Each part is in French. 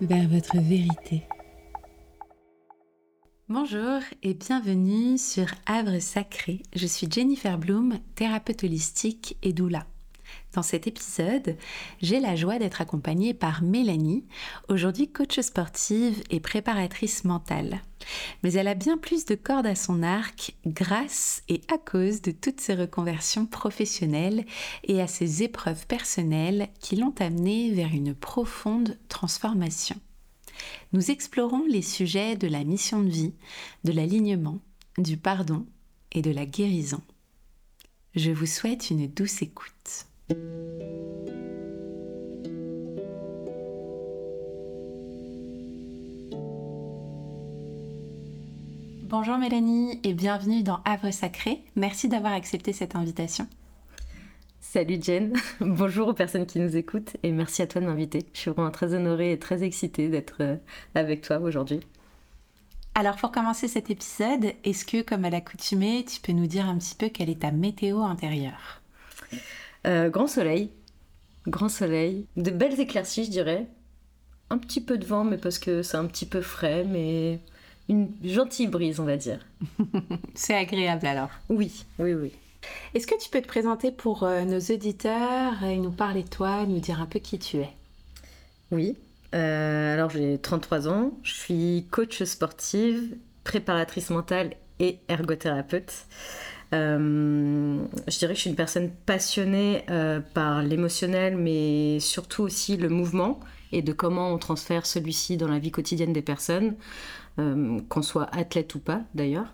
Vers votre vérité. Bonjour et bienvenue sur Havre sacré. Je suis Jennifer Bloom, thérapeute holistique et doula. Dans cet épisode, j'ai la joie d'être accompagnée par Mélanie, aujourd'hui coach sportive et préparatrice mentale. Mais elle a bien plus de cordes à son arc grâce et à cause de toutes ses reconversions professionnelles et à ses épreuves personnelles qui l'ont amenée vers une profonde transformation. Nous explorons les sujets de la mission de vie, de l'alignement, du pardon et de la guérison. Je vous souhaite une douce écoute. Bonjour Mélanie et bienvenue dans Havre Sacré. Merci d'avoir accepté cette invitation. Salut Jen, bonjour aux personnes qui nous écoutent et merci à toi de m'inviter. Je suis vraiment très honorée et très excitée d'être euh, avec toi aujourd'hui. Alors pour commencer cet épisode, est-ce que comme à l'accoutumée, tu peux nous dire un petit peu quelle est ta météo intérieure? Euh, grand soleil, grand soleil, de belles éclaircies, je dirais. Un petit peu de vent, mais parce que c'est un petit peu frais, mais une gentille brise, on va dire. c'est agréable alors. Oui, oui, oui. Est-ce que tu peux te présenter pour euh, nos auditeurs et nous parler de toi, nous dire un peu qui tu es? Oui. Euh, alors j'ai 33 ans, je suis coach sportive, préparatrice mentale et ergothérapeute. Euh, je dirais que je suis une personne passionnée euh, par l'émotionnel, mais surtout aussi le mouvement et de comment on transfère celui-ci dans la vie quotidienne des personnes, euh, qu'on soit athlète ou pas d'ailleurs.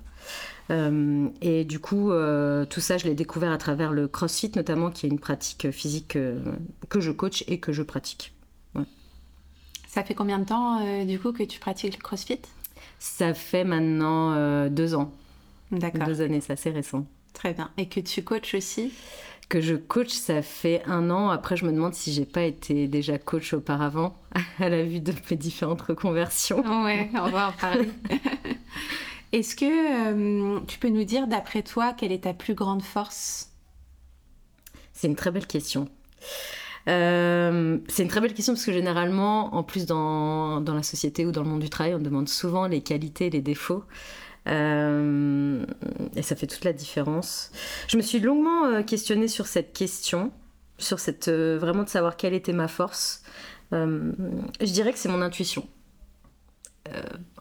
et du coup, tout ça, je l'ai découvert à travers le CrossFit notamment, qui est une pratique physique que je coach et que je pratique. Ça fait combien de temps du coup que tu pratiques le CrossFit? Ça fait maintenant deux ans. D'accord. Deux années, c'est assez récent. Très bien. Et que tu coaches aussi? Que je coach, ça fait un an. Après, je me demande si j'ai pas été déjà coach auparavant, à la vue de mes différentes reconversions. Ouais, on va en parler. Est-ce que euh, tu peux nous dire, d'après toi, quelle est ta plus grande force? C'est une très belle question. Euh, c'est une très belle question parce que généralement, en plus dans, dans, la société ou dans le monde du travail, on demande souvent les qualités et les défauts. Euh, et ça fait toute la différence. Je me suis longuement euh, questionnée sur cette question, sur cette euh, vraiment de savoir quelle était ma force. je dirais que c'est mon intuition.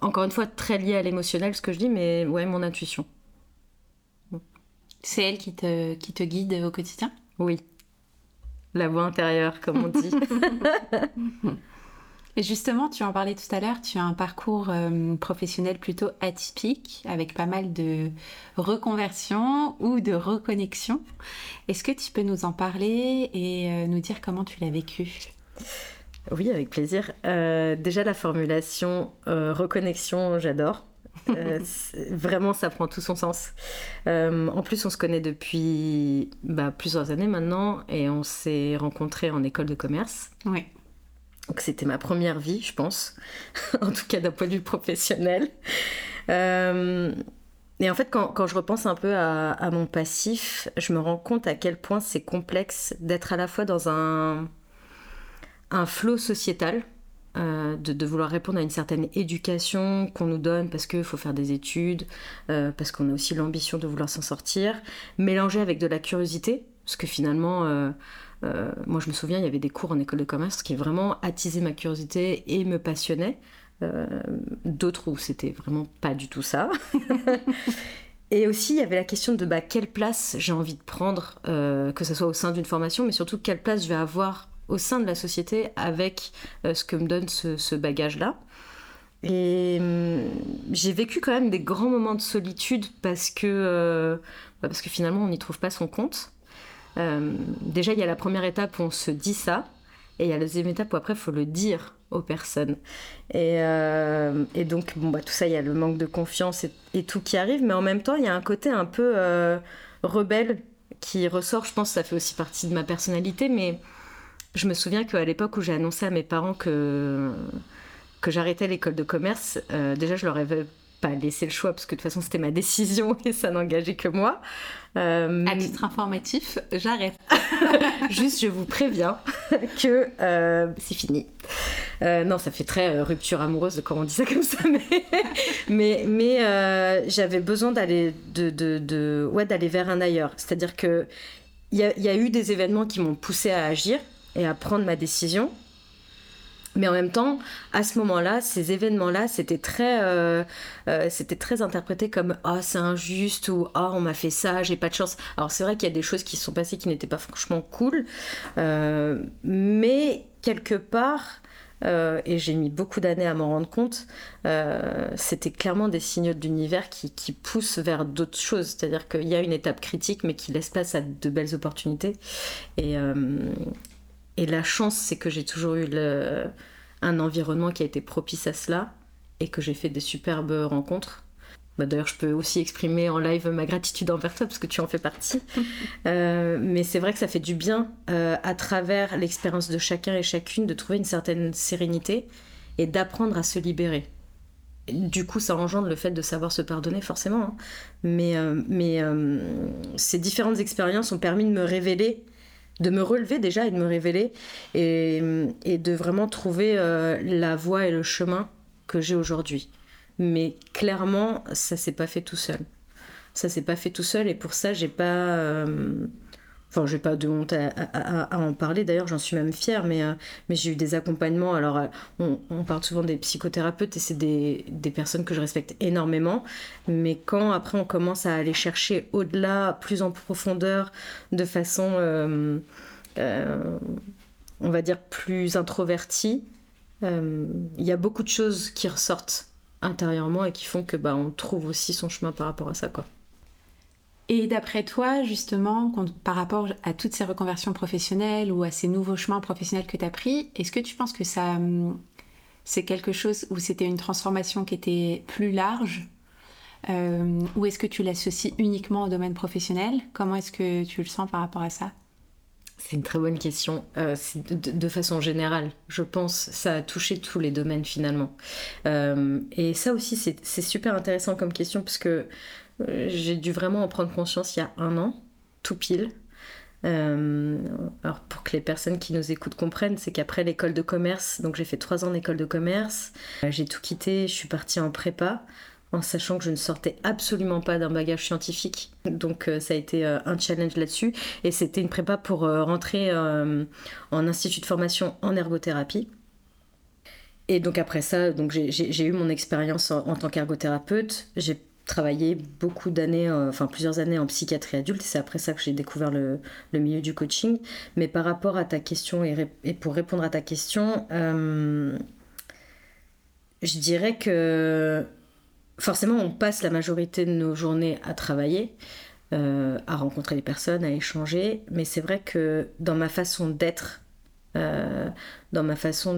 encore une fois, très liée à l'émotionnel, ce que je dis, mais ouais, mon intuition. C'est elle qui te, qui te guide au quotidien? Oui. La voix intérieure, comme on dit. Justement, tu en parlais tout à l'heure, tu as un parcours euh, professionnel plutôt atypique, avec pas mal de reconversion ou de reconnexion. Est-ce que tu peux nous en parler et euh, nous dire comment tu l'as vécu? Oui, avec plaisir. Euh, déjà, la formulation reconnexion, j'adore. vraiment, ça prend tout son sens. en plus, on se connaît depuis bah, plusieurs années maintenant et on s'est rencontrés en école de commerce. Oui. Donc c'était ma première vie, je pense, en tout cas d'un point de vue professionnel. Euh, et en fait, quand, je repense un peu à, mon passif, je me rends compte à quel point c'est complexe d'être à la fois dans un, un flot sociétal, euh, de, vouloir répondre à une certaine éducation qu'on nous donne parce qu'il faut faire des études, euh, parce qu'on a aussi l'ambition de vouloir s'en sortir, mélangé avec de la curiosité, parce que finalement moi, je me souviens, il y avait des cours en école de commerce qui vraiment attisaient ma curiosité et me passionnaient. Euh, d'autres où c'était vraiment pas du tout ça. et aussi, il y avait la question de bah, quelle place j'ai envie de prendre, euh, que ce soit au sein d'une formation, mais surtout quelle place je vais avoir au sein de la société avec ce que me donne ce, bagage-là. Et hum, j'ai vécu quand même des grands moments de solitude parce que, bah, parce que finalement on n'y trouve pas son compte. Euh, déjà, il y a la première étape où on se dit ça, et il y a la deuxième étape où après, il faut le dire aux personnes. Et, euh, donc, bon, bah, tout ça, il y a le manque de confiance et, tout qui arrive, mais en même temps, il y a un côté un peu euh, rebelle qui ressort. Je pense que ça fait aussi partie de ma personnalité, mais je me souviens qu'à l'époque où j'ai annoncé à mes parents que, que j'arrêtais l'école de commerce, déjà, je leur avais pas laissé le choix parce que de toute façon c'était ma décision et ça n'engageait que moi. Euh, à titre informatif, j'arrête. Juste, je vous préviens que euh, c'est fini. Euh, non, ça fait très rupture amoureuse quand on dit ça comme ça, mais, mais, j'avais besoin d'aller de, de, ouais, d'aller vers un ailleurs. C'est-à-dire que il y, y a eu des événements qui m'ont poussé à agir et à prendre ma décision. Mais en même temps, à ce moment-là, ces événements-là, c'était très, euh, euh, c'était très interprété comme ah c'est injuste ou ah on m'a fait ça, j'ai pas de chance. Alors c'est vrai qu'il y a des choses qui se sont passées qui n'étaient pas franchement cool, euh, mais quelque part, et j'ai mis beaucoup d'années à m'en rendre compte, c'était clairement des signaux de l'univers qui, qui, poussent vers d'autres choses. C'est-à-dire qu'il y a une étape critique, mais qui laisse place à de belles opportunités. Et, et la chance, c'est que j'ai toujours eu un environnement qui a été propice à cela et que j'ai fait des superbes rencontres. Bah, d'ailleurs, je peux aussi exprimer en live ma gratitude envers toi parce que tu en fais partie. Euh, mais c'est vrai que ça fait du bien euh, à travers l'expérience de chacun et chacune de trouver une certaine sérénité et d'apprendre à se libérer. Du coup, ça engendre le fait de savoir se pardonner, forcément. Hein. Mais, euh, mais ces différentes expériences ont permis de me révéler de me relever déjà et de me révéler et, de vraiment trouver euh, la voie et le chemin que j'ai aujourd'hui. Mais clairement, ça s'est pas fait tout seul. Ça s'est pas fait tout seul et pour ça, j'ai pas. Euh, Enfin, j'ai pas de honte à, en parler, d'ailleurs, j'en suis même fière, mais, euh, mais j'ai eu des accompagnements. Alors, euh, on, parle souvent des psychothérapeutes et c'est des, des, personnes que je respecte énormément, mais quand après on commence à aller chercher au-delà, plus en profondeur, de façon, euh, on va dire, plus introvertie, il y a beaucoup de choses qui ressortent intérieurement et qui font que bah, on trouve aussi son chemin par rapport à ça, quoi. Et d'après toi, justement, par rapport à toutes ces reconversions professionnelles ou à ces nouveaux chemins professionnels que tu as pris, est-ce que tu penses que ça, hum, c'est quelque chose où c'était une transformation qui était plus large euh, Ou est-ce que tu l'associes uniquement au domaine professionnel? Comment est-ce que tu le sens par rapport à ça? C'est une très bonne question. Euh, de, façon générale, je pense, ça a touché tous les domaines finalement. Euh, et ça aussi, c'est super intéressant comme question parce que j'ai dû vraiment en prendre conscience il y a un an, tout pile. Euh, alors pour que les personnes qui nous écoutent comprennent, c'est qu'après l'école de commerce, donc j'ai fait trois ans d'école de commerce, euh, j'ai tout quitté, je suis partie en prépa en sachant que je ne sortais absolument pas d'un bagage scientifique. Donc ça a été un challenge là-dessus. Et c'était une prépa pour rentrer en institut de formation en ergothérapie. Et donc après ça, donc j'ai eu mon expérience en, tant qu'ergothérapeute. Travaillé beaucoup d'années, euh, enfin plusieurs années en psychiatrie adulte. C'est après ça que j'ai découvert le, milieu du coaching. Mais par rapport à ta question et, pour répondre à ta question, euh, je dirais que forcément on passe la majorité de nos journées à travailler. Euh, à rencontrer les personnes, à échanger, mais c'est vrai que dans ma façon d'être euh, dans ma façon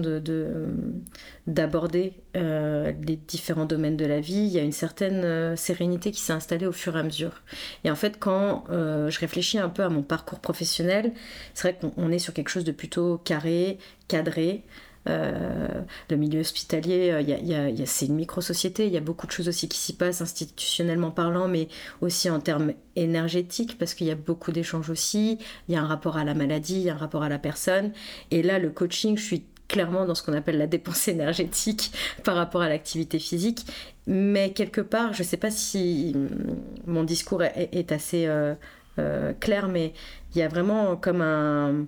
d'aborder de, euh, les différents domaines de la vie. Il y a une certaine euh, sérénité qui s'est installée au fur et à mesure. Et en fait, quand je réfléchis un peu à mon parcours professionnel, c'est vrai qu'on est sur quelque chose de plutôt carré, cadré. Euh, le milieu hospitalier, euh, c'est une micro-société, il y a beaucoup de choses aussi qui s'y passent institutionnellement parlant, mais aussi en termes énergétiques, parce qu'il y a beaucoup d'échanges aussi, il y a un rapport à la maladie, il y a un rapport à la personne. Et là, le coaching, je suis clairement dans ce qu'on appelle la dépense énergétique par rapport à l'activité physique. Mais quelque part, je ne sais pas si mon discours est, assez euh, clair, mais il y a vraiment comme un,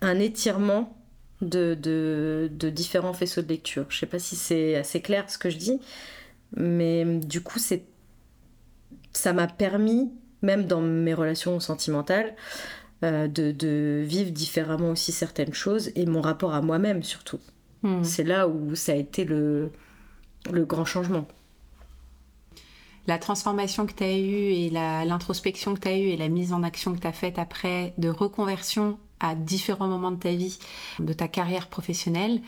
un étirement de, différents faisceaux de lecture. Je sais pas si c'est assez clair ce que je dis, mais du coup, c'est ça m'a permis, même dans mes relations sentimentales, euh, de, vivre différemment aussi certaines choses et mon rapport à moi-même surtout. Hmm. C'est là où ça a été le, le grand changement. La transformation que tu as eue et l'introspection que tu as eue et la mise en action que tu as faite après de reconversion à différents moments de ta vie, de ta carrière professionnelle,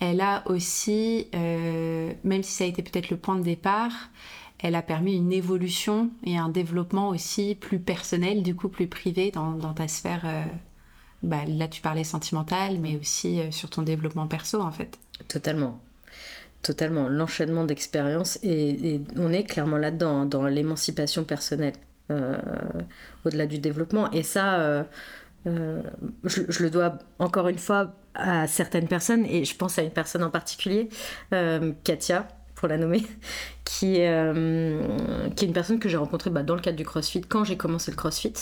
elle a aussi, euh, même si ça a été peut-être le point de départ, elle a permis une évolution et un développement aussi plus personnel, du coup plus privé dans, ta sphère. Euh, bah, là, tu parlais sentimentale, mais aussi euh, sur ton développement perso, en fait. Totalement. totalement. L'enchaînement d'expériences et, on est clairement là-dedans, dans l'émancipation personnelle, au-delà du développement. Et ça, euh, euh, je, le dois encore une fois à certaines personnes, et je pense à une personne en particulier, Katia, pour la nommer, qui est, qui est une personne que j'ai rencontrée bah, dans le cadre du CrossFit quand j'ai commencé le CrossFit.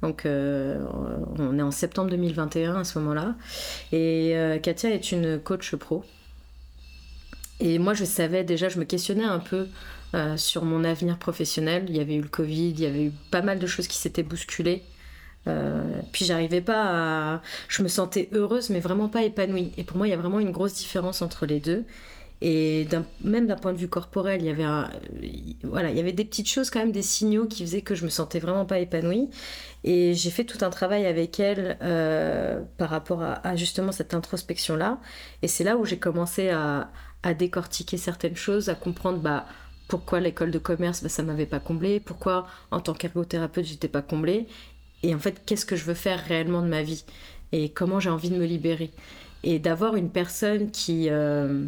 Donc on est en septembre 2021 à ce moment-là. Et Katia est une coach pro et moi, je savais déjà, je me questionnais un peu euh, sur mon avenir professionnel. Il y avait eu le Covid, il y avait eu pas mal de choses qui s'étaient bousculées. Euh, puis j'arrivais pas à. Je me sentais heureuse, mais vraiment pas épanouie. Et pour moi, il y a vraiment une grosse différence entre les deux. Et même d'un point de vue corporel, il y avait voilà, il y avait des petites choses quand même, des signaux qui faisaient que je me sentais vraiment pas épanouie. Et j'ai fait tout un travail avec elle euh, par rapport à, justement cette introspection là. Et c'est là où j'ai commencé à, décortiquer certaines choses, à comprendre bah, pourquoi l'école de commerce, bah, ça m'avait pas comblé, pourquoi en tant qu'ergothérapeute, j'étais pas comblée, et en fait, qu'est-ce que je veux faire réellement de ma vie, et comment j'ai envie de me libérer. Et d'avoir une personne qui, euh,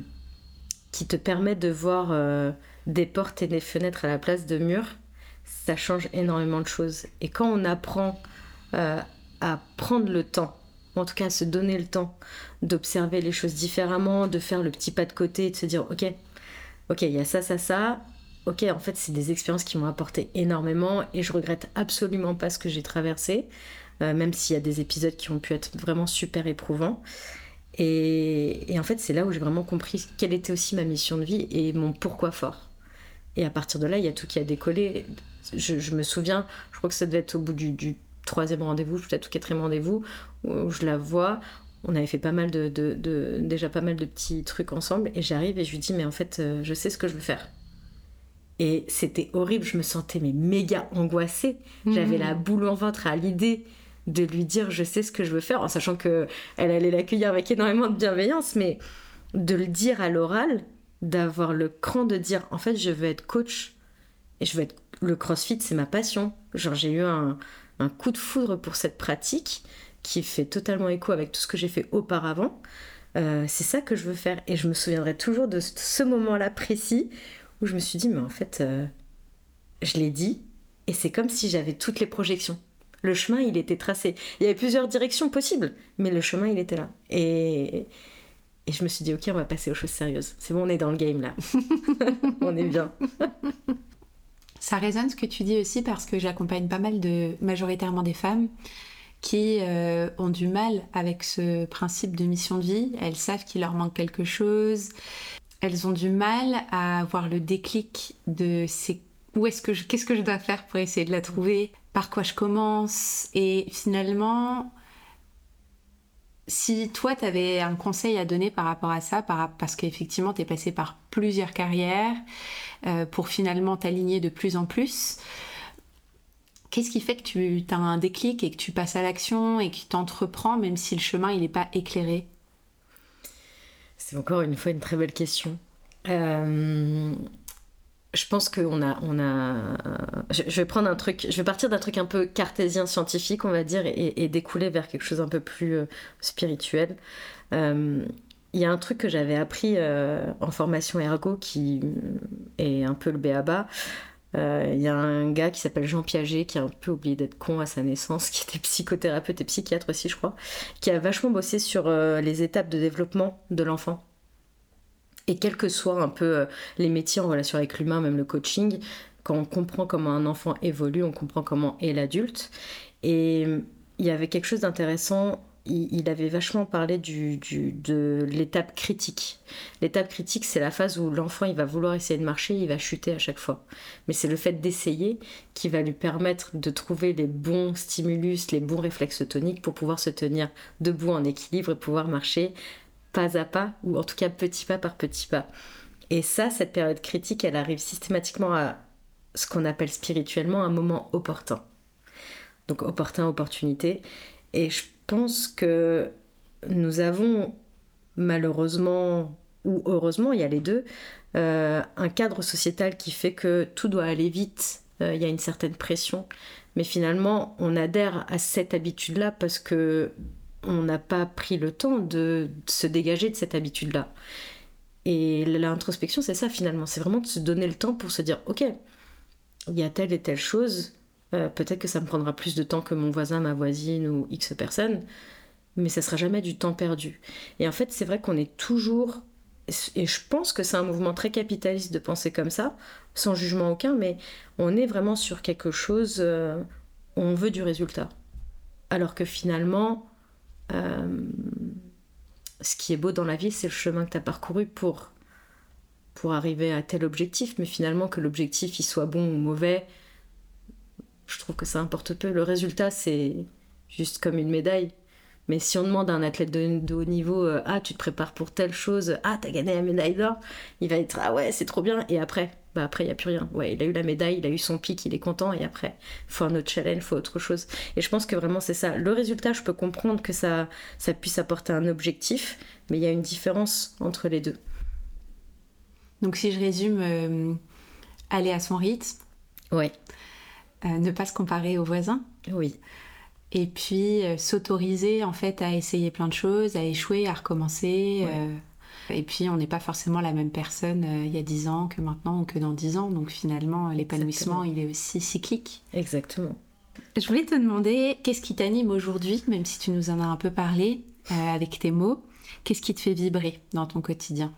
qui te permet de voir euh, des portes et des fenêtres à la place de murs, ça change énormément de choses. Et quand on apprend euh, à prendre le temps en tout cas se donner le temps d'observer les choses différemment, de faire le petit pas de côté, de se dire ok, ok, il y a ça, ça, ça. Ok, en fait, c'est des expériences qui m'ont apporté énormément et je regrette absolument pas ce que j'ai traversé, euh, même s'il y a des épisodes qui ont pu être vraiment super éprouvants. Et, en fait, c'est là où j'ai vraiment compris quelle était aussi ma mission de vie et mon pourquoi fort. Et à partir de là, il y a tout qui a décollé. Je, me souviens, je crois que ça devait être au bout du, troisième rendez-vous, peut-être au quatrième rendez-vous, où je la vois. On avait fait déjà pas mal de petits trucs ensemble, et j'arrive et je lui dis mais en fait euh, je sais ce que je veux faire. Et c'était horrible, je me sentais mais méga angoissée. J'avais la boule en ventre à l'idée de lui dire je sais ce que je veux faire, en sachant que elle allait l'accueillir avec énormément de bienveillance, mais de le dire à l'oral, d'avoir le cran de dire en fait je veux être coach et je veux être le CrossFit c'est ma passion. Genre j'ai eu un, un coup de foudre pour cette pratique qui fait totalement écho avec tout ce que j'ai fait auparavant. Euh, c'est ça que je veux faire. Et je me souviendrai toujours de ce moment-là précis où je me suis dit, mais en fait, euh, je l'ai dit, et c'est comme si j'avais toutes les projections. Le chemin, il était tracé. Il y avait plusieurs directions possibles, mais le chemin, il était là. Et, et je me suis dit, ok, on va passer aux choses sérieuses. C'est bon, on est dans le game là. on est bien. Ça résonne ce que tu dis aussi parce que j'accompagne pas mal de majoritairement des femmes qui euh, ont du mal avec ce principe de mission de vie. Elles savent qu'il leur manque quelque chose. Elles ont du mal à avoir le déclic de où est-ce que je qu'est-ce que je dois faire pour essayer de la trouver, par quoi je commence. Et finalement si toi, tu avais un conseil à donner par rapport à ça, parce qu'effectivement, tu es passé par plusieurs carrières euh, pour finalement t'aligner de plus en plus, qu'est-ce qui fait que tu as un déclic et que tu passes à l'action et que tu t'entreprends même si le chemin il n'est pas éclairé? C'est encore une fois une très belle question. Euh, je pense qu'on a, on a. Je, vais un truc, je vais partir d'un truc un peu cartésien scientifique, on va dire, et, découler vers quelque chose un peu plus euh, spirituel. Euh, il y a un truc que j'avais appris en formation ergo qui est un peu le béaba. Il y a un gars qui s'appelle Jean Piaget, qui a un peu oublié d'être con à sa naissance, qui était psychothérapeute et psychiatre aussi, je crois, qui a vachement bossé sur les étapes de développement de l'enfant et quels que soient un peu euh, les métiers en relation avec l'humain, même le coaching, quand on comprend comment un enfant évolue, on comprend comment est l'adulte. Et euh, il y avait quelque chose d'intéressant il, avait vachement parlé du, de l'étape critique. L'étape critique, c'est la phase où l'enfant il va vouloir essayer de marcher, il va chuter à chaque fois. Mais c'est le fait d'essayer qui va lui permettre de trouver les bons stimulus, les bons réflexes toniques pour pouvoir se tenir debout en équilibre et pouvoir marcher pas à pas, ou en tout cas petit pas par petit pas. Et ça, cette période critique, elle arrive systématiquement à ce qu'on appelle spirituellement un moment opportun. Donc opportun, opportunité. Et je pense que nous avons malheureusement, ou heureusement, il y a les deux, euh, un cadre sociétal qui fait que tout doit aller vite, euh, il y a une certaine pression. Mais finalement, on adhère à cette habitude-là parce que on n'a pas pris le temps de se dégager de cette habitude-là. Et l'introspection, c'est ça finalement. C'est vraiment de se donner le temps pour se dire, ok, il y a telle et telle chose. Euh, peut-être que ça me prendra plus de temps que mon voisin, ma voisine ou X personne, mais ça sera jamais du temps perdu. Et en fait, c'est vrai qu'on est toujours, et je pense que c'est un mouvement très capitaliste de penser comme ça, sans jugement aucun, mais on est vraiment sur quelque chose, euh, on veut du résultat. Alors que finalement, euh, ce qui est beau dans la vie, c'est le chemin que tu as parcouru pour, pour arriver à tel objectif, mais finalement que l'objectif il soit bon ou mauvais, je trouve que ça importe peu. Le résultat, c'est juste comme une médaille. Mais si on demande à un athlète de, haut niveau, euh, ah, tu te prépares pour telle chose, ah, t'as gagné la médaille d'or, il va être, ah ouais, c'est trop bien. Et après, bah après, il n'y a plus rien. Ouais, il a eu la médaille, il a eu son pic, il est content. Et après, faut un autre challenge, faut autre chose. Et je pense que vraiment, c'est ça. Le résultat, je peux comprendre que ça, ça puisse apporter un objectif, mais il y a une différence entre les deux. Donc, si je résume, euh, aller à son rythme. Ouais. Euh, ne pas se comparer aux voisins. Oui et puis euh, s'autoriser en fait à essayer plein de choses, à échouer, à recommencer. Euh, et puis on n'est pas forcément la même personne il y a 10 ans que maintenant ou que dans 10 ans. Donc finalement l'épanouissement il est aussi cyclique. Exactement. Je voulais te demander qu'est-ce qui t'anime aujourd'hui, même si tu nous en as un peu parlé avec tes mots, qu'est-ce qui te fait vibrer dans ton quotidien?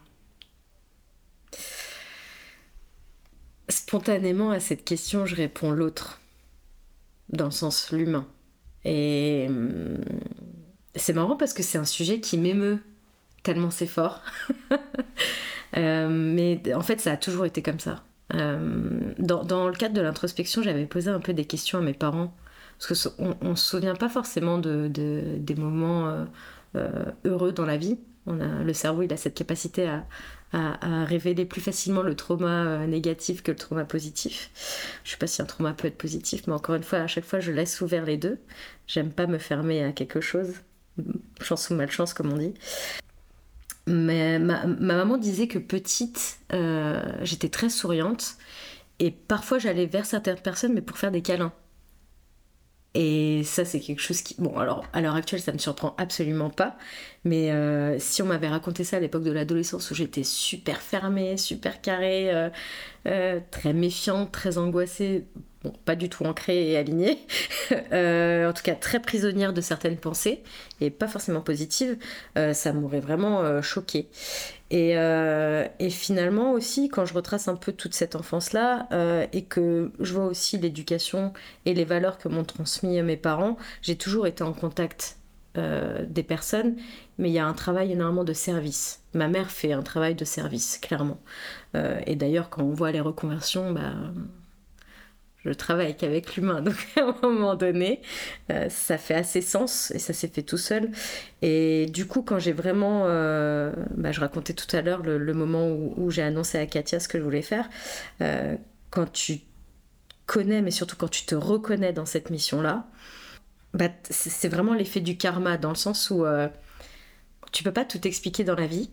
Spontanément à cette question, je réponds l'autre, dans le sens l'humain. Et hum, c'est marrant parce que c'est un sujet qui m'émeut tellement c'est fort. Euh, mais en fait, ça a toujours été comme ça. Euh, dans, le cadre de l'introspection, j'avais posé un peu des questions à mes parents. Parce qu'on ne se souvient pas forcément de, des moments euh, heureux dans la vie. On a, le cerveau, il a cette capacité à, à, révéler plus facilement le trauma euh, négatif que le trauma positif. Je sais pas si un trauma peut être positif, mais encore une fois, à chaque fois, je laisse ouvert les deux. J'aime pas me fermer à quelque chose, chance ou malchance, comme on dit. Mais ma, maman disait que petite, euh, j'étais très souriante et parfois j'allais vers certaines personnes, mais pour faire des câlins. Et ça, c'est quelque chose qui. Bon, alors, à l'heure actuelle, ça ne me surprend absolument pas. Mais euh, si on m'avait raconté ça à l'époque de l'adolescence, où j'étais super fermée, super carrée, euh, euh, très méfiante, très angoissée, bon, pas du tout ancrée et alignée, en tout cas très prisonnière de certaines pensées, et pas forcément positives, ça m'aurait vraiment choquée. Euh, et, finalement aussi, quand je retrace un peu toute cette enfance-là, euh, et que je vois aussi l'éducation et les valeurs que m'ont transmis mes parents, j'ai toujours été en contact euh, des personnes, mais il y a un travail énormément de service. Ma mère fait un travail de service, clairement. et d'ailleurs, quand on voit les reconversions, bah, je travaille qu'avec l'humain. Donc à un moment donné, euh, ça fait assez sens et ça s'est fait tout seul. Et du coup, quand j'ai vraiment, euh, bah, je racontais tout à l'heure le, moment où, j'ai annoncé à Katia ce que je voulais faire, euh, quand tu connais, mais surtout quand tu te reconnais dans cette mission-là, bah, c'est vraiment l'effet du karma dans le sens où tu peux pas tout expliquer dans la vie,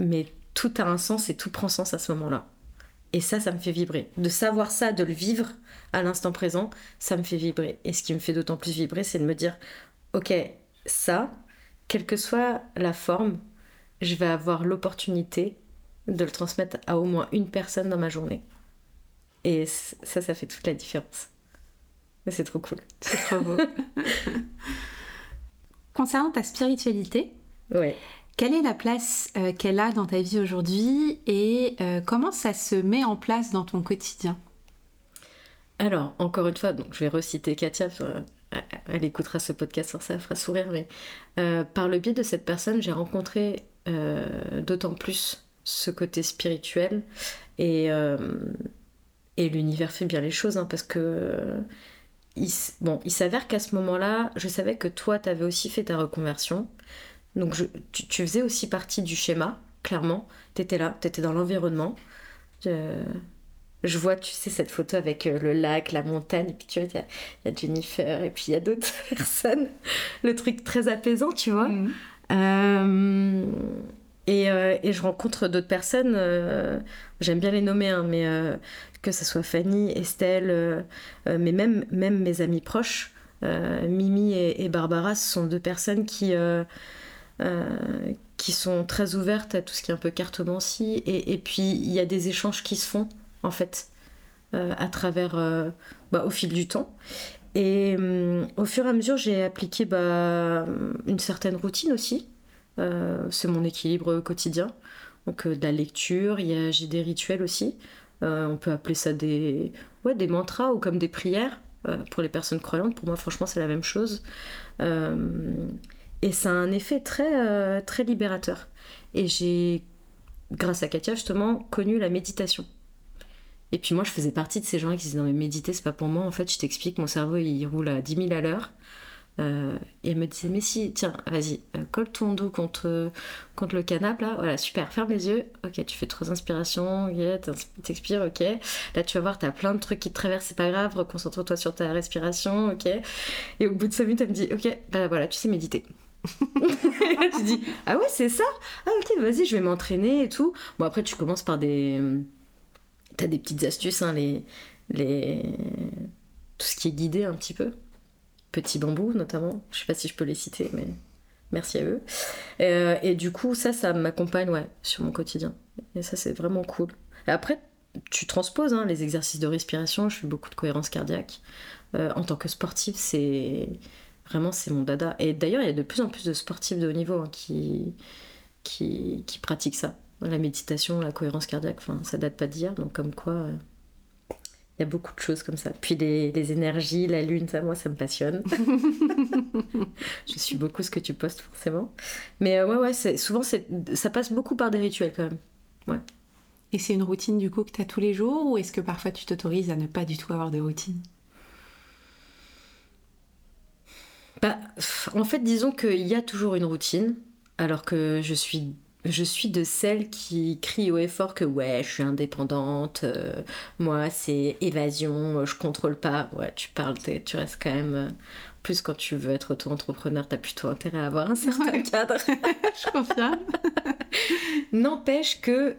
mais tout a un sens et tout prend sens à ce moment-là. Et ça, ça me fait vibrer. De savoir ça, de le vivre à l'instant présent, ça me fait vibrer. Et ce qui me fait d'autant plus vibrer, c'est de me dire, ok, ça, quelle que soit la forme, je vais avoir l'opportunité de le transmettre à au moins une personne dans ma journée. Et ça, ça fait toute la différence. C'est trop cool. C'est trop beau. Concernant ta spiritualité, ouais. Quelle est la place euh, qu'elle a dans ta vie aujourd'hui et euh, comment ça se met en place dans ton quotidien? Alors, encore une fois, je vais reciter Katia, euh, elle écoutera ce podcast, ça fera sourire, mais par le biais de cette personne, j'ai rencontré d'autant plus ce côté spirituel et, l'univers fait bien les choses, hein, parce que bon, il s'avère qu'à ce moment-là, je savais que toi, tu avais aussi fait ta reconversion. Donc tu, faisais aussi partie du schéma, clairement. Tu étais là, tu étais dans l'environnement. Je, vois, tu sais, cette photo avec euh, le lac, la montagne, et puis tu vois, il y, a Jennifer, et puis il y a d'autres personnes. Le truc très apaisant, tu vois. Mhm. Euh, euh, et, je rencontre d'autres personnes, j'aime bien les nommer, hein, mais que ce soit Fanny, Estelle, mais même, même mes amis proches, Mimi et, et, Barbara, ce sont deux personnes qui, qui sont très ouvertes à tout ce qui est un peu cartomancie. Et, et puis, il y a des échanges qui se font, en fait, euh, à travers, euh, bah, au fil du temps. Et au fur et à mesure, j'ai appliqué bah, une certaine routine aussi. c'est mon équilibre quotidien. Donc, de la lecture, j'ai des rituels aussi. on peut appeler ça des, ouais, des mantras ou comme des prières pour les personnes croyantes. Pour moi, franchement, c'est la même chose. Et ça a un effet très, euh, très libérateur. Et j'ai, grâce à Katia, justement, connu la méditation. Et puis moi, je faisais partie de ces gens qui disaient Non, mais méditer, c'est pas pour moi. En fait, je t'explique, mon cerveau, il roule à 10 000 à l'heure. Euh, et elle me disait Mais si, tiens, vas-y, euh, colle ton dos contre, contre le canapé, là. Voilà, super, ferme les yeux. Ok, tu fais trois inspirations, yeah, t'expires, ok. Là, tu vas voir, t'as plein de trucs qui te traversent, c'est pas grave, concentre-toi sur ta respiration, ok. Et au bout de 5 minutes, elle me dit Ok, bah voilà, tu sais méditer. tu dis ah ouais c'est ça! Ah ok vas-y je vais m'entraîner et tout. Bon après tu commences par des t'as des petites astuces hein, les les tout ce qui est guidé un petit peu. Petits bambous notamment. Je sais pas si je peux les citer mais merci à eux. Euh, et, du coup ça ça m'accompagne ouais sur mon quotidien. Et ça c'est vraiment cool. Et après tu transposes hein, les exercices de respiration. Je fais beaucoup de cohérence cardiaque. Euh, en tant que sportif c'est Vraiment, c'est mon dada. Et d'ailleurs, il y a de plus en plus de sportifs de haut niveau hein, qui, qui, qui, pratiquent ça. La méditation, la cohérence cardiaque, enfin, ça date pas d'hier. Donc, comme quoi, euh, il y a beaucoup de choses comme ça. Puis les, les énergies, la lune, ça, moi, ça me passionne. Je suis beaucoup ce que tu postes, forcément. Mais euh, ouais, ouais, c'est, souvent, ça passe beaucoup par des rituels quand même. Ouais. Et c'est une routine du coup que tu as tous les jours ou est-ce que parfois tu t'autorises à ne pas du tout avoir de routine? Bah, en fait, disons qu'il y a toujours une routine, alors que je suis, je suis de celles qui crient au effort que ouais, je suis indépendante, euh, moi c'est évasion, je contrôle pas. Ouais, tu parles, tu restes quand même. Euh, plus quand tu veux être auto-entrepreneur, t'as plutôt intérêt à avoir un certain cadre. je confirme. N'empêche que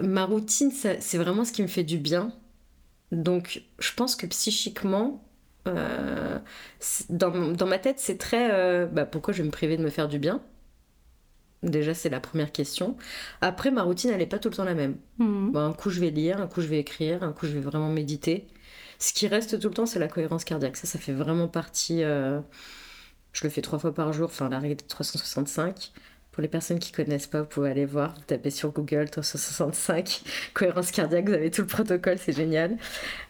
ma routine, c'est vraiment ce qui me fait du bien. Donc, je pense que psychiquement, euh, dans, ma tête, c'est très euh, bah, pourquoi je vais me priver de me faire du bien? Déjà, c'est la première question. Après, ma routine, elle n'est pas tout le temps la même. Mhm. un coup, je vais lire, un coup, je vais écrire, un coup, je vais vraiment méditer. Ce qui reste tout le temps, c'est la cohérence cardiaque. Ça, ça fait vraiment partie. Euh, je le fais trois fois par jour, enfin, la règle de 365. Pour les personnes qui connaissent pas, vous pouvez aller voir, vous tapez sur Google 365, cohérence cardiaque, vous avez tout le protocole, c'est génial.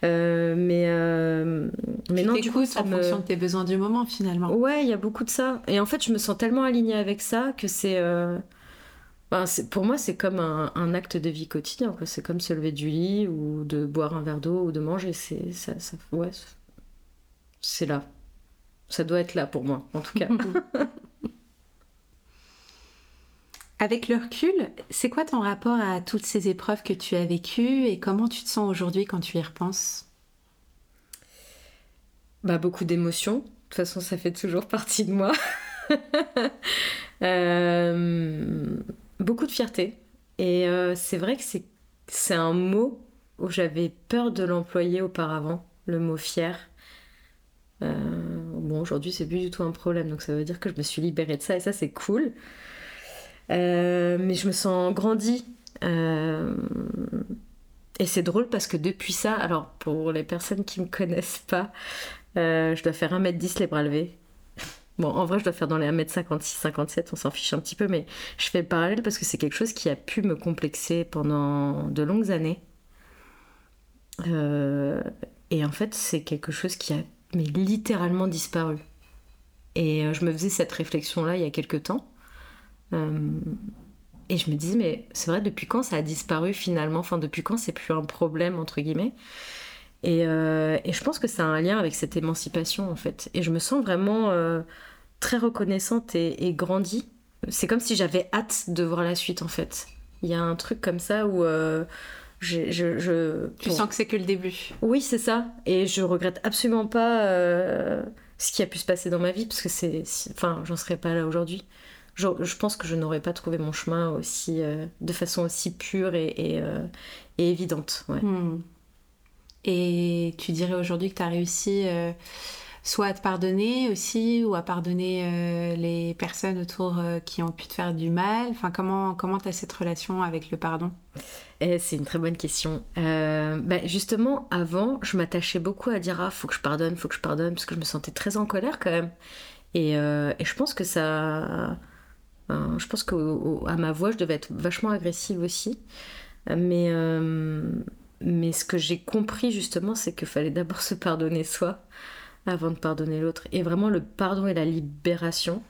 Euh, mais euh, mais non, du coup, ça en fonction de tes besoins du moment finalement. Ouais, il y a beaucoup de ça. Et en fait, je me sens tellement alignée avec ça que c'est. Euh... Ben, pour moi, c'est comme un, un, acte de vie quotidien. C'est comme se lever du lit ou de boire un verre d'eau ou de manger. C'est ça, ça, ouais, c'est là. Ça doit être là pour moi, en tout cas. Avec le recul, c'est quoi ton rapport à toutes ces épreuves que tu as vécues et comment tu te sens aujourd'hui quand tu y repenses? Bah, Beaucoup d'émotions. De toute façon, ça fait toujours partie de moi. Euh, beaucoup de fierté. Et euh, c'est vrai que c'est un mot où j'avais peur de l'employer auparavant, le mot fier. Euh, bon, aujourd'hui, c'est plus du tout un problème, donc ça veut dire que je me suis libérée de ça et ça, c'est cool. Euh, mais je me sens grandie. Euh, et c'est drôle parce que depuis ça, alors pour les personnes qui me connaissent pas, euh, je dois faire 1m10 les bras levés. Bon, en vrai, je dois faire dans les 1m56, 57, on s'en fiche un petit peu, mais je fais le parallèle parce que c'est quelque chose qui a pu me complexer pendant de longues années. et en fait, c'est quelque chose qui a mais littéralement disparu. Et je me faisais cette réflexion-là il y a quelques temps. Euh, et je me disais, mais c'est vrai, depuis quand ça a disparu finalement? Enfin, depuis quand c'est plus un problème, entre guillemets? Et, euh, et, je pense que ça a un lien avec cette émancipation, en fait. Et je me sens vraiment euh, très reconnaissante et, et grandie. C'est comme si j'avais hâte de voir la suite, en fait. Il y a un truc comme ça où... Je, je, Tu sens que c'est que le début. Oui, c'est ça. Et je regrette absolument pas ce qui a pu se passer dans ma vie, parce que c'est... Enfin, j'en serais pas là aujourd'hui je, pense que je n'aurais pas trouvé mon chemin aussi, euh, de façon aussi pure et, euh, évidente. Hmm. Et tu dirais aujourd'hui que tu as réussi euh, soit à te pardonner aussi, ou à pardonner les personnes autour qui ont pu te faire du mal? Enfin, comment comment tu as cette relation avec le pardon? Eh, C'est une très bonne question. Euh, bah, justement, avant, je m'attachais beaucoup à dire Ah, faut que je pardonne, faut que je pardonne, parce que je me sentais très en colère quand même. Et, et je pense que ça. Je pense qu'à ma voix, je devais être vachement agressive aussi. Mais, mais ce que j'ai compris justement, c'est qu'il fallait d'abord se pardonner soi avant de pardonner l'autre. Et vraiment, le pardon et la libération,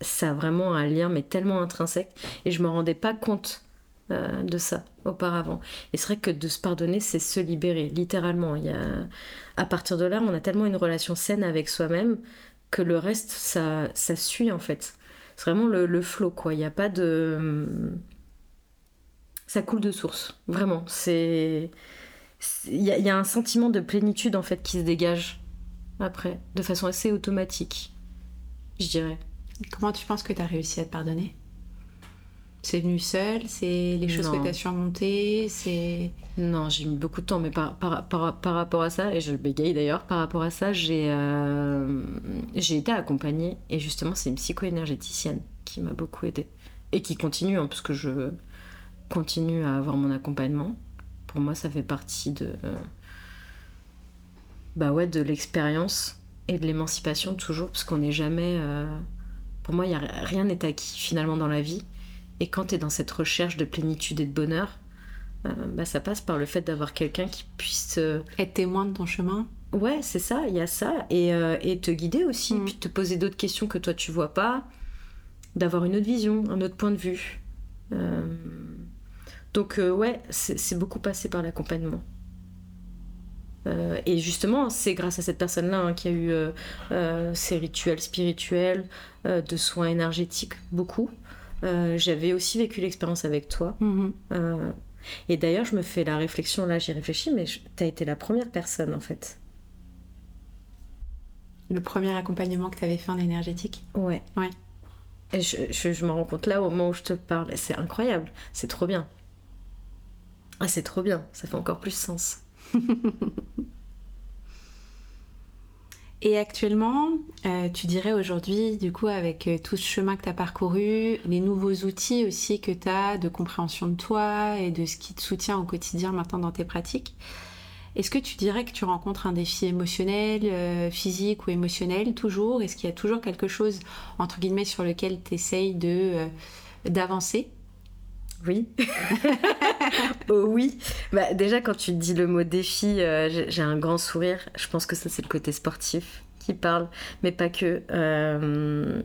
ça a vraiment un lien, mais tellement intrinsèque. Et je me rendais pas compte euh, de ça auparavant. Et c'est vrai que de se pardonner, c'est se libérer, littéralement. Il y a... À partir de là, on a tellement une relation saine avec soi-même que le reste, ça, ça suit en fait. C'est vraiment le, le flot, quoi. Il n'y a pas de. Ça coule de source, vraiment. C'est. Il y, y, a un sentiment de plénitude en fait qui se dégage après, de façon assez automatique, je dirais. Comment tu penses que tu as réussi à te pardonner? C'est venu seul C'est les choses que tu as surmontées C'est... Non, j'ai mis beaucoup de temps, mais par, par, par, rapport à ça, et je le bégaye d'ailleurs, par rapport à ça, j'ai, euh, j'ai été accompagnée, et justement, c'est une psycho-énergéticienne qui m'a beaucoup aidée. Et qui continue, hein, parce que je continue à avoir mon accompagnement. Pour moi, ça fait partie de bah ouais, de l'expérience et de l'émancipation toujours, parce qu'on n'est jamais. Euh, pour moi, y a, rien n'est acquis finalement dans la vie. Et quand tu es dans cette recherche de plénitude et de bonheur, euh, bah, ça passe par le fait d'avoir quelqu'un qui puisse. Euh, Être témoin de ton chemin Ouais, c'est ça, il y a ça. Et, et te guider aussi, mm. puis te poser d'autres questions que toi tu vois pas, d'avoir une autre vision, un autre point de vue. Donc, ouais, c'est beaucoup passé par l'accompagnement. Euh, et justement, c'est grâce à cette personne-là hein, qui a eu euh, euh, ces rituels spirituels, de soins énergétiques, beaucoup. J'avais aussi vécu l'expérience avec toi. Mhm. et d'ailleurs, je me fais la réflexion, là j'y réfléchis, mais tu as été la première personne en fait. Le premier accompagnement que tu avais fait en énergétique? Ouais. Ouais. Et je, je, je me rends compte là au moment où je te parle. C'est incroyable. C'est trop bien. Ah, c'est trop bien. Ça fait encore plus sens. Et actuellement, euh, tu dirais aujourd'hui, du coup, avec euh, tout ce chemin que tu as parcouru, les nouveaux outils aussi que tu as de compréhension de toi et de ce qui te soutient au quotidien maintenant dans tes pratiques, est-ce que tu dirais que tu rencontres un défi émotionnel, euh, physique ou émotionnel toujours? Est-ce qu'il y a toujours quelque chose, entre guillemets, sur lequel tu essayes d'avancer? Oui. oh oui. Bah, déjà, quand tu dis le mot défi, euh, j'ai un grand sourire. Je pense que ça, c'est le côté sportif qui parle, mais pas que. Euh,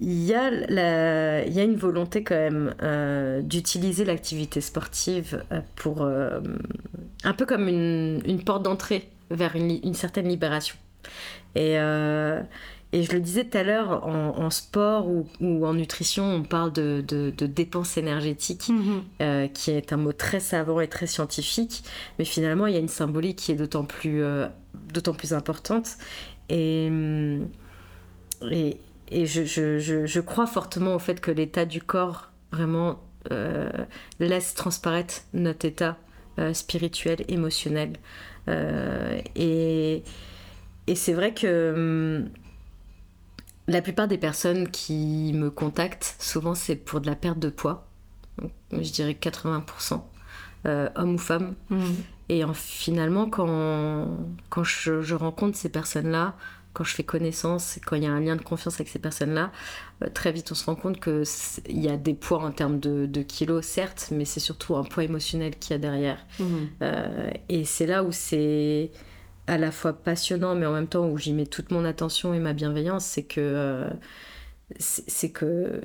il y, a la... il y a une volonté quand même euh, d'utiliser l'activité sportive pour un peu comme une, une porte d'entrée vers une, une, certaine libération. Et, et je le disais tout à l'heure, en, sport ou, en nutrition, on parle de, de, dépenses énergétiques, mhm. euh, qui est un mot très savant et très scientifique, mais finalement, il y a une symbolique qui est d'autant plus, euh, d'autant plus importante. Et, mm, et, et je, je, je, crois fortement au fait que l'état du corps vraiment euh, laisse transparaître notre état spirituel, émotionnel. et, et c'est vrai que mm, la plupart des personnes qui me contactent, souvent c'est pour de la perte de poids. je dirais 80%, euh, hommes ou femmes. Mmh. Et finalement, quand, quand je, rencontre ces personnes-là, quand je fais connaissance, quand il y a un lien de confiance avec ces personnes-là, euh, très vite on se rend compte qu'il y a des poids en termes de, kilos, certes, mais c'est surtout un poids émotionnel qu'il y a derrière. Mmh. Euh, et c'est là où c'est à la fois passionnant, mais en même temps où j'y mets toute mon attention et ma bienveillance, c'est que euh, c'est que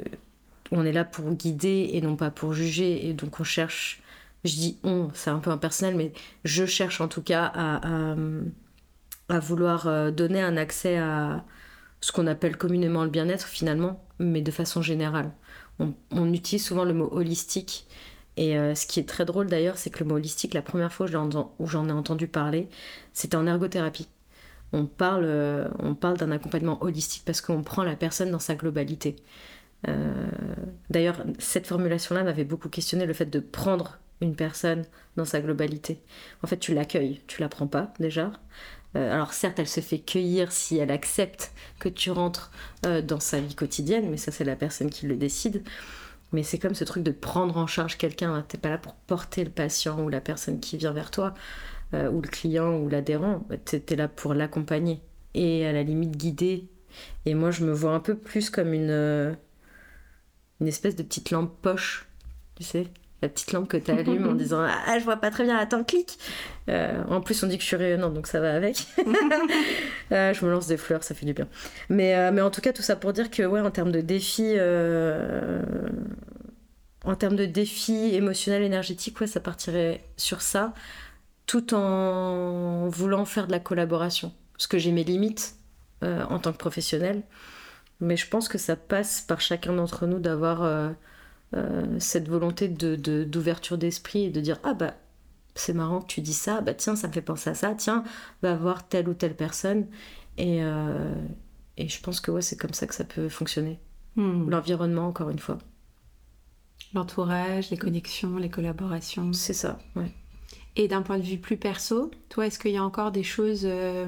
on est là pour guider et non pas pour juger, et donc on cherche. Je dis on, c'est un peu impersonnel, mais je cherche en tout cas à, à, vouloir euh, donner un accès à ce qu'on appelle communément le bien-être finalement, mais de façon générale. On, on utilise souvent le mot holistique et euh, ce qui est très drôle d'ailleurs, c'est que le mot holistique, la première fois où j'en ai entendu parler, c'était en ergothérapie. On parle, euh, parle d'un accompagnement holistique parce qu'on prend la personne dans sa globalité. Euh, d'ailleurs, cette formulation-là m'avait beaucoup questionné le fait de prendre une personne dans sa globalité. En fait, tu l'accueilles, tu la prends pas déjà. alors certes, elle se fait cueillir si elle accepte que tu rentres dans sa vie quotidienne, mais ça c'est la personne qui le décide. Mais c'est comme ce truc de prendre en charge quelqu'un. T'es pas là pour porter le patient ou la personne qui vient vers toi, ou le client ou l'adhérent. T'es es là pour l'accompagner et à la limite guider. Et moi, je me vois un peu plus comme une, une espèce de petite lampe poche, tu sais la petite lampe que tu allumes en disant Ah, je vois pas très bien, attends, clique euh, En plus, on dit que je suis rayonnante, donc ça va avec. Euh, je me lance des fleurs, ça fait du bien. Mais, euh, mais en tout cas, tout ça pour dire que, ouais, en termes de défis. En termes de défis émotionnels, énergétiques, ouais, ça partirait sur ça, tout en voulant faire de la collaboration. Parce que j'ai mes limites en tant que professionnelle, mais je pense que ça passe par chacun d'entre nous d'avoir cette volonté de, d'ouverture d'esprit et de dire ah bah c'est marrant que tu dis ça, bah tiens ça me fait penser à ça, tiens va voir telle ou telle personne et, euh, et je pense que ouais c'est comme ça que ça peut fonctionner. Hmm. L'environnement encore une fois. L'entourage, les connexions, les collaborations. C'est ça, ouais. Et d'un point de vue plus perso, toi, est-ce qu'il y a encore des choses euh,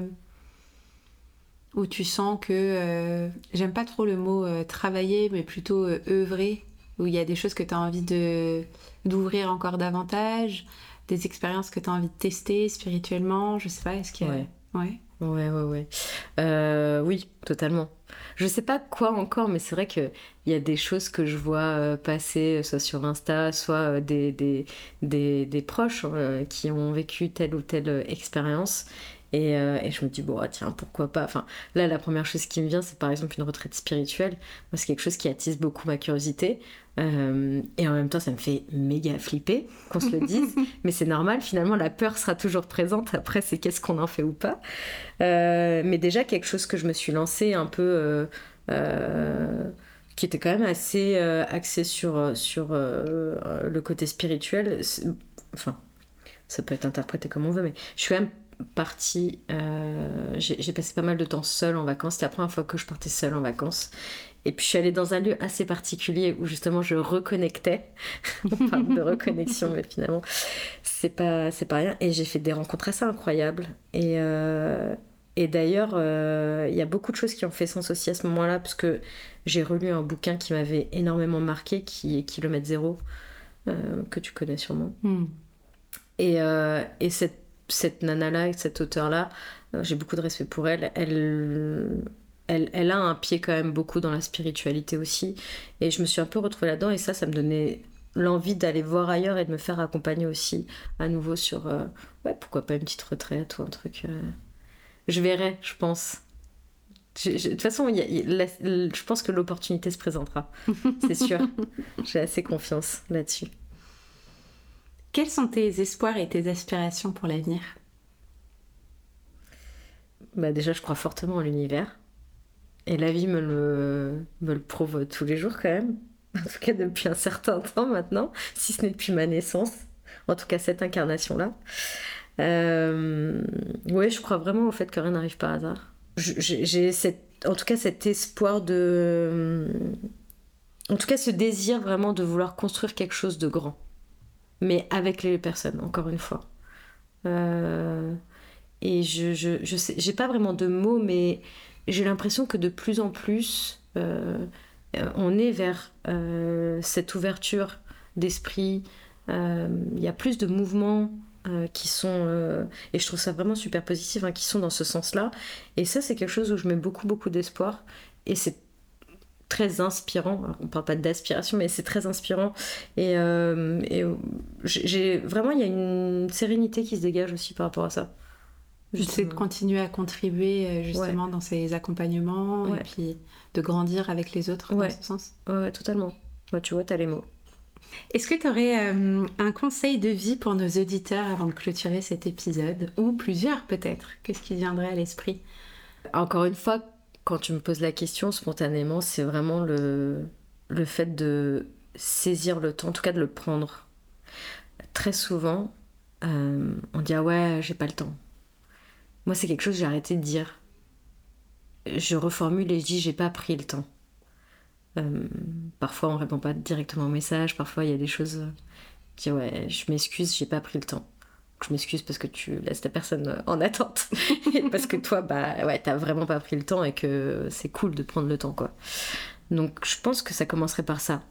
où tu sens que, j'aime pas trop le mot travailler, mais plutôt œuvrer? Où il y a des choses que tu as envie de d'ouvrir encore davantage, des expériences que tu as envie de tester spirituellement, je sais pas, est-ce qu'il y a... Ouais. Ouais. Ouais, ouais, euh, oui, totalement. Je sais pas quoi encore, mais c'est vrai qu'il y a des choses que je vois euh, passer, soit sur Insta, soit euh, des, des, des, des proches qui ont vécu telle ou telle expérience. Et, et, je me dis, bon, ah, tiens, pourquoi pas. Enfin, là, la première chose qui me vient, c'est par exemple une retraite spirituelle. Moi, c'est quelque chose qui attise beaucoup ma curiosité. Euh, et en même temps, ça me fait méga flipper qu'on se le dise. mais c'est normal, finalement, la peur sera toujours présente. Après, c'est qu'est-ce qu'on en fait ou pas. Euh, mais déjà, quelque chose que je me suis lancé un peu. Euh, qui était quand même assez axé sur, sur le côté spirituel. Enfin, ça peut être interprété comme on veut, mais je suis quand même partie. J'ai passé pas mal de temps seule en vacances. C'était la première fois que je partais seule en vacances. Et puis je suis allée dans un lieu assez particulier où justement je reconnectais. On parle de reconnexion, mais finalement c'est pas c'est pas rien. Et j'ai fait des rencontres assez incroyables. Et euh, et d'ailleurs euh, il y a beaucoup de choses qui ont fait sens aussi à ce moment-là parce que j'ai relu un bouquin qui m'avait énormément marqué, qui est Kilomètre Zéro, euh, que tu connais sûrement. Hmm. Et, et cette cette nana-là, cet auteur-là, j'ai beaucoup de respect pour elle. Elle, elle, a un pied quand même beaucoup dans la spiritualité aussi. Et je me suis un peu retrouvée là-dedans et ça, ça me donnait l'envie d'aller voir ailleurs et de me faire accompagner aussi à nouveau sur, euh, ouais, pourquoi pas une petite retraite ou un truc. Euh. Je verrai, je pense. de toute façon, je pense que l'opportunité se présentera, c'est sûr. J'ai assez confiance là-dessus. Quels sont tes espoirs et tes aspirations pour l'avenir? Bah Déjà, je crois fortement en l'univers. Et la vie me le, prouve tous les jours quand même. En tout cas depuis un certain temps maintenant, si ce n'est depuis ma naissance. En tout cas cette incarnation-là. Euh... Oui, je crois vraiment au fait que rien n'arrive par hasard. J'ai en tout cas cet espoir de... En tout cas ce désir vraiment de vouloir construire quelque chose de grand. Mais avec les personnes, encore une fois. Euh... Et je, je, je sais, j'ai pas vraiment de mots, mais j'ai l'impression que de plus en plus, euh, euh, on est vers cette ouverture d'esprit. Il y a plus de mouvements qui sont, et je trouve ça vraiment super positif, hein, qui sont dans ce sens-là. Et ça, c'est quelque chose où je mets beaucoup, beaucoup d'espoir. Et c'est très inspirant. on parle pas d'aspiration, mais c'est très inspirant. Et, et j'ai vraiment, il y a une sérénité qui se dégage aussi par rapport à ça. C'est de continuer à contribuer euh, justement dans ces accompagnements et puis de grandir avec les autres dans ce sens. Ouais, totalement. tu vois, t'as les mots. Est-ce que tu aurais euh, un conseil de vie pour nos auditeurs avant de clôturer cet épisode? Ou plusieurs peut-être Qu'est-ce qui viendrait à l'esprit? Encore une fois, quand tu me poses la question spontanément, c'est vraiment le, le fait de saisir le temps, en tout cas de le prendre. Très souvent, euh, on dit ah ouais, j'ai pas le temps moi, c'est quelque chose que j'ai arrêté de dire. Je reformule et je dis j'ai pas pris le temps. Euh, parfois, on répond pas directement au message. Parfois, il y a des choses. Je dis ouais, je m'excuse, j'ai pas pris le temps. Je m'excuse parce que tu laisses ta personne en attente. parce que toi, bah ouais, t'as vraiment pas pris le temps et que c'est cool de prendre le temps, quoi. Donc je pense que ça commencerait par ça.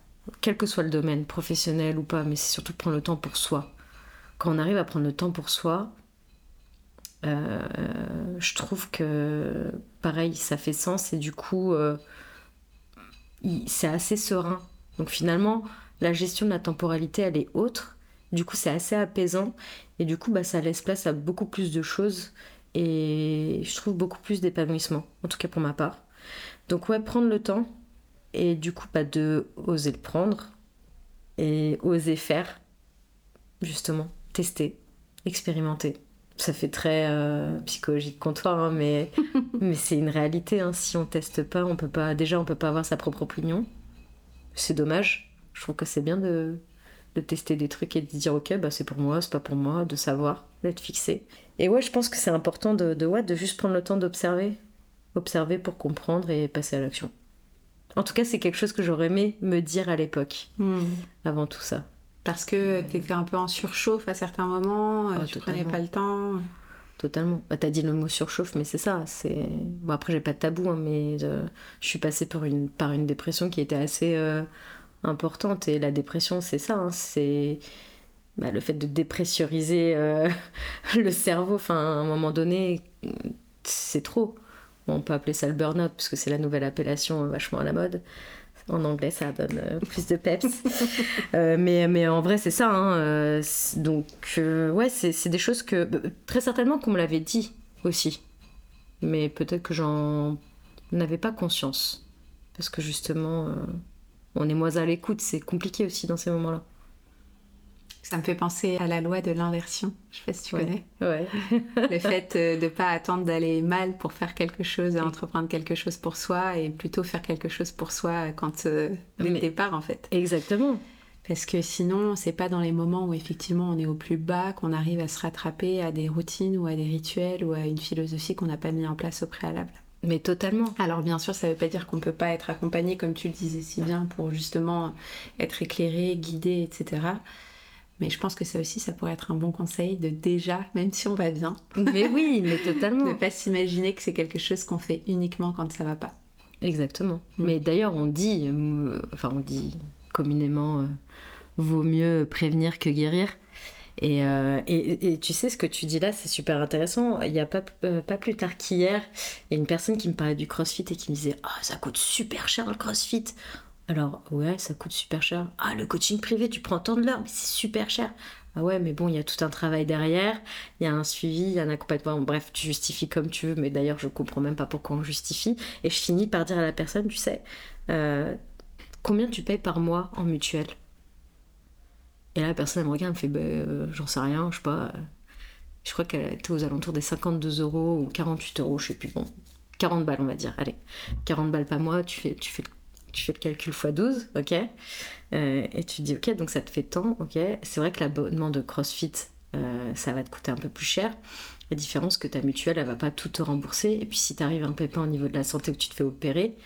Quel que soit le domaine, professionnel ou pas, mais c'est surtout prendre le temps pour soi. Quand on arrive à prendre le temps pour soi, euh, je trouve que pareil, ça fait sens et du coup, euh, c'est assez serein. Donc finalement, la gestion de la temporalité, elle est autre. Du coup, c'est assez apaisant et du coup, bah, ça laisse place à beaucoup plus de choses et je trouve beaucoup plus d'épanouissement, en tout cas pour ma part. Donc ouais, prendre le temps et du coup, bah, de oser le prendre et oser faire, justement, tester, expérimenter. Ça fait très euh, psychologique comptoir, hein, mais, mais c'est une réalité. Hein. Si on teste pas, on peut pas. Déjà, on peut pas avoir sa propre opinion. C'est dommage. Je trouve que c'est bien de, de tester des trucs et de dire ok bah c'est pour moi c'est pas pour moi de savoir d'être fixé et ouais je pense que c'est important de, de, ouais, de juste prendre le temps d'observer observer pour comprendre et passer à l'action en tout cas c'est quelque chose que j'aurais aimé me dire à l'époque hmm. avant tout ça parce que tu étais un peu en surchauffe à certains moments euh, oh, tu prenais pas le temps Totalement. Bah, t'as dit le mot surchauffe, mais c'est ça. C'est bon après j'ai pas de tabou, hein, mais euh, je suis passée par une par une dépression qui était assez euh, importante. Et la dépression, c'est ça, hein, c'est bah, le fait de dépressuriser euh, le cerveau. Enfin, à un moment donné, c'est trop. on peut appeler ça le burn-out, parce que c'est la nouvelle appellation vachement à la mode. En anglais, ça donne euh, plus de peps. Euh, mais, mais en vrai, c'est ça. Hein, donc, ouais, c'est des choses que. Très certainement qu'on me l'avait dit aussi. Mais peut-être que j'en n'avais pas conscience. Parce que justement on est moins à l'écoute, c'est compliqué aussi dans ces moments-là. Ça me fait penser à la loi de l'inversion. Je sais pas si tu connais. Ouais. le fait euh, de ne pas attendre d'aller mal pour faire quelque chose, entreprendre quelque chose pour soi, et plutôt faire quelque chose pour soi quand euh, dès le départ en fait. Exactement. Parce que sinon, c'est pas dans les moments où effectivement on est au plus bas qu'on arrive à se rattraper à des routines ou à des rituels ou à une philosophie qu'on n'a pas mis en place au préalable. Mais totalement. Alors bien sûr, ça ne veut pas dire qu'on ne peut pas être accompagné, comme tu le disais si bien, pour justement être éclairé, guidé, etc. Mais je pense que ça aussi, ça pourrait être un bon conseil de déjà, même si on va bien. Mais oui, mais totalement. ne pas s'imaginer que c'est quelque chose qu'on fait uniquement quand ça va pas. Exactement. Mm. Mais d'ailleurs, on dit, euh, enfin on dit communément, euh, vaut mieux prévenir que guérir. Euh, et, tu sais, ce que tu dis là, c'est super intéressant. Il n'y a pas, euh, pas plus tard qu'hier, il y a une personne qui me parlait du crossfit et qui me disait Ah, ça coûte super cher le crossfit. Alors, ouais, ça coûte super cher. Ah, le coaching privé, tu prends tant de l'heure, mais c'est super cher. Ah ouais, mais bon, il y a tout un travail derrière, il y a un suivi, il y a un accompagnement. Bref, tu justifies comme tu veux, mais d'ailleurs, je comprends même pas pourquoi on justifie. Et je finis par dire à la personne, tu sais, euh, combien tu payes par mois en mutuelle et là, la personne, elle me regarde, elle me fait, bah, j'en sais rien, je sais pas. Je crois qu'elle était aux alentours des 52 euros ou 48 euros, je sais plus. Bon, 40 balles, on va dire. Allez, 40 balles par mois, tu fais, tu fais, tu fais le calcul x 12, ok? Euh, Et tu dis, ok, donc ça te fait tant, ok? C'est vrai que l'abonnement de CrossFit, euh, ça va te coûter un peu plus cher. La différence que ta mutuelle, elle va pas tout te rembourser. Et puis si tu arrives un pépin au niveau de la santé où tu te fais opérer,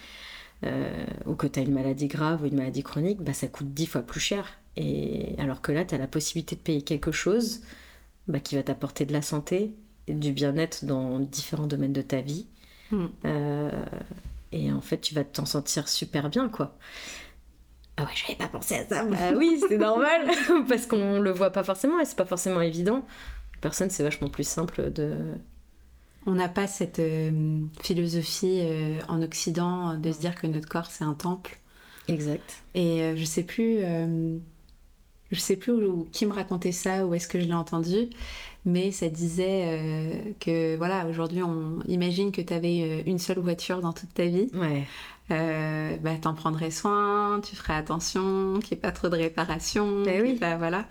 euh, ou que tu as une maladie grave ou une maladie chronique, bah, ça coûte 10 fois plus cher. Et alors que là, tu as la possibilité de payer quelque chose bah, qui va t'apporter de la santé et du bien-être dans différents domaines de ta vie. Hmm. Euh, et en fait, tu vas t'en sentir super bien, quoi. Ah ouais, j'avais pas pensé à ça. Bah oui, c'est normal, parce qu'on le voit pas forcément et c'est pas forcément évident. Personne, c'est vachement plus simple de. On n'a pas cette euh, philosophie euh, en Occident de se dire que notre corps c'est un temple. Exact. Et je sais plus je sais plus où, qui me racontait ça, où est-ce que je l'ai entendu, mais ça disait euh, que voilà, aujourd'hui on imagine que tu avais euh, une seule voiture dans toute ta vie. Ouais. Euh, bah, t'en prendrais soin, tu ferais attention, qu'il n'y ait pas trop de réparation. Ben oui. Bah, voilà.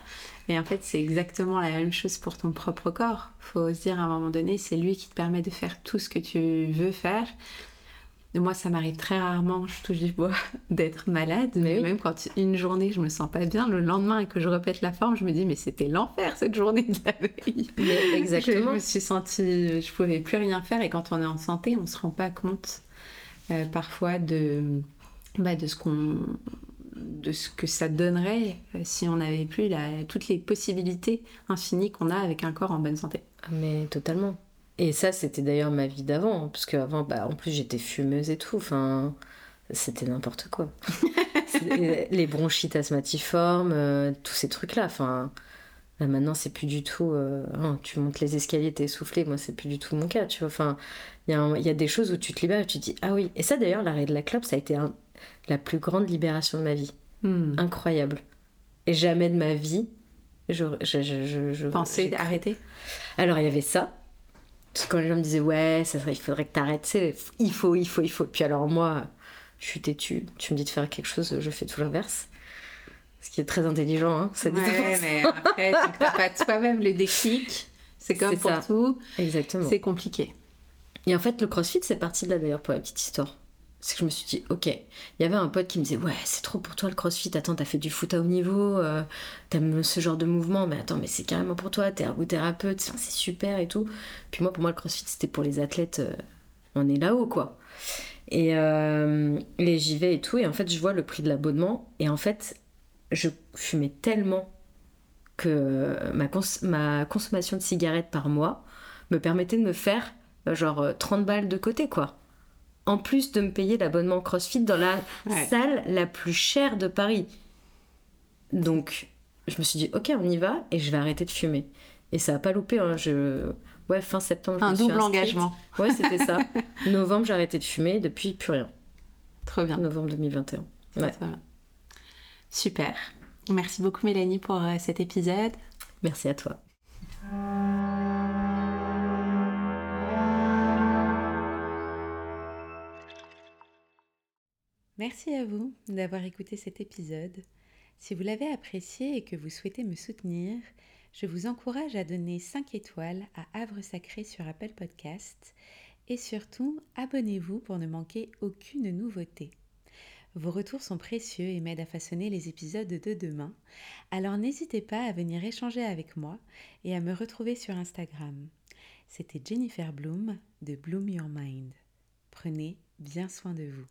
Mais en fait, c'est exactement la même chose pour ton propre corps. Faut se dire à un moment donné, c'est lui qui te permet de faire tout ce que tu veux faire moi, ça m'arrive très rarement, je touche du bois, d'être malade. Mais même quand une journée, je me sens pas bien, le lendemain et que je répète la forme, je me dis, mais c'était l'enfer cette journée de la veille. exactement. Je me suis sentie, je pouvais plus rien faire. Et quand on est en santé, on se rend pas compte euh, parfois de, bah, de ce qu'on de ce que ça donnerait euh, si on n'avait plus la, toutes les possibilités infinies qu'on a avec un corps en bonne santé. Mais totalement. Et ça, c'était d'ailleurs ma vie d'avant, hein, parce qu'avant, bah, en plus, j'étais fumeuse et tout. Enfin, c'était n'importe quoi. les bronchites asthmatiformes, euh, tous ces trucs-là. Enfin, là, maintenant, c'est plus du tout. Euh, hein, tu montes les escaliers, t'es essoufflé. Moi, c'est plus du tout mon cas, tu vois. Enfin, il y, y, a des choses où tu te libères et tu te dis, ah oui. Et ça, d'ailleurs, l'arrêt de la clope, ça a été la plus grande libération de ma vie. Hmm. Incroyable. Et jamais de ma vie, je. je, je, je Pensais d'arrêter Alors, il y avait ça. Parce que quand les gens me disaient, ouais, ça il faudrait que t'arrêtes, il faut, il faut, il faut. Puis alors, moi, je suis têtue. Tu me dis de faire quelque chose, je fais tout l'inverse. Ce qui est très intelligent, hein, ouais, mais après, tu n'as pas toi-même les déclics. C'est comme pour tout. Exactement. C'est compliqué. Et en fait, le crossfit, c'est parti de là d'ailleurs pour la petite histoire. C'est que je me suis dit, ok, il y avait un pote qui me disait, ouais, c'est trop pour toi le crossfit, attends, t'as fait du foot à haut niveau, euh, t'aimes ce genre de mouvement, mais attends, mais c'est carrément pour toi, t'es ergothérapeute, c'est super et tout. Puis moi, pour moi, le crossfit, c'était pour les athlètes, euh, on est là-haut, quoi. Et, euh, j'y vais et tout, et en fait, je vois le prix de l'abonnement, et en fait, je fumais tellement que ma, ma consommation de cigarettes par mois me permettait de me faire genre 30 balles de côté, quoi en plus de me payer l'abonnement CrossFit dans la salle la plus chère de Paris. Donc, je me suis dit, ok, on y va et je vais arrêter de fumer. Et ça n'a pas loupé. Hein, je... Ouais, fin septembre. Un double engagement. Ouais, c'était ça. Novembre, j'ai arrêté de fumer. Depuis, plus rien. Trop bien. Novembre 2021. Ouais. Super. Merci beaucoup, Mélanie, pour euh, cet épisode. Merci à toi. Merci à vous d'avoir écouté cet épisode. Si vous l'avez apprécié et que vous souhaitez me soutenir, je vous encourage à donner 5 étoiles à Havre Sacré sur Apple Podcast et surtout abonnez-vous pour ne manquer aucune nouveauté. Vos retours sont précieux et m'aident à façonner les épisodes de demain, alors n'hésitez pas à venir échanger avec moi et à me retrouver sur Instagram. C'était Jennifer Bloom de Bloom Your Mind. Prenez bien soin de vous.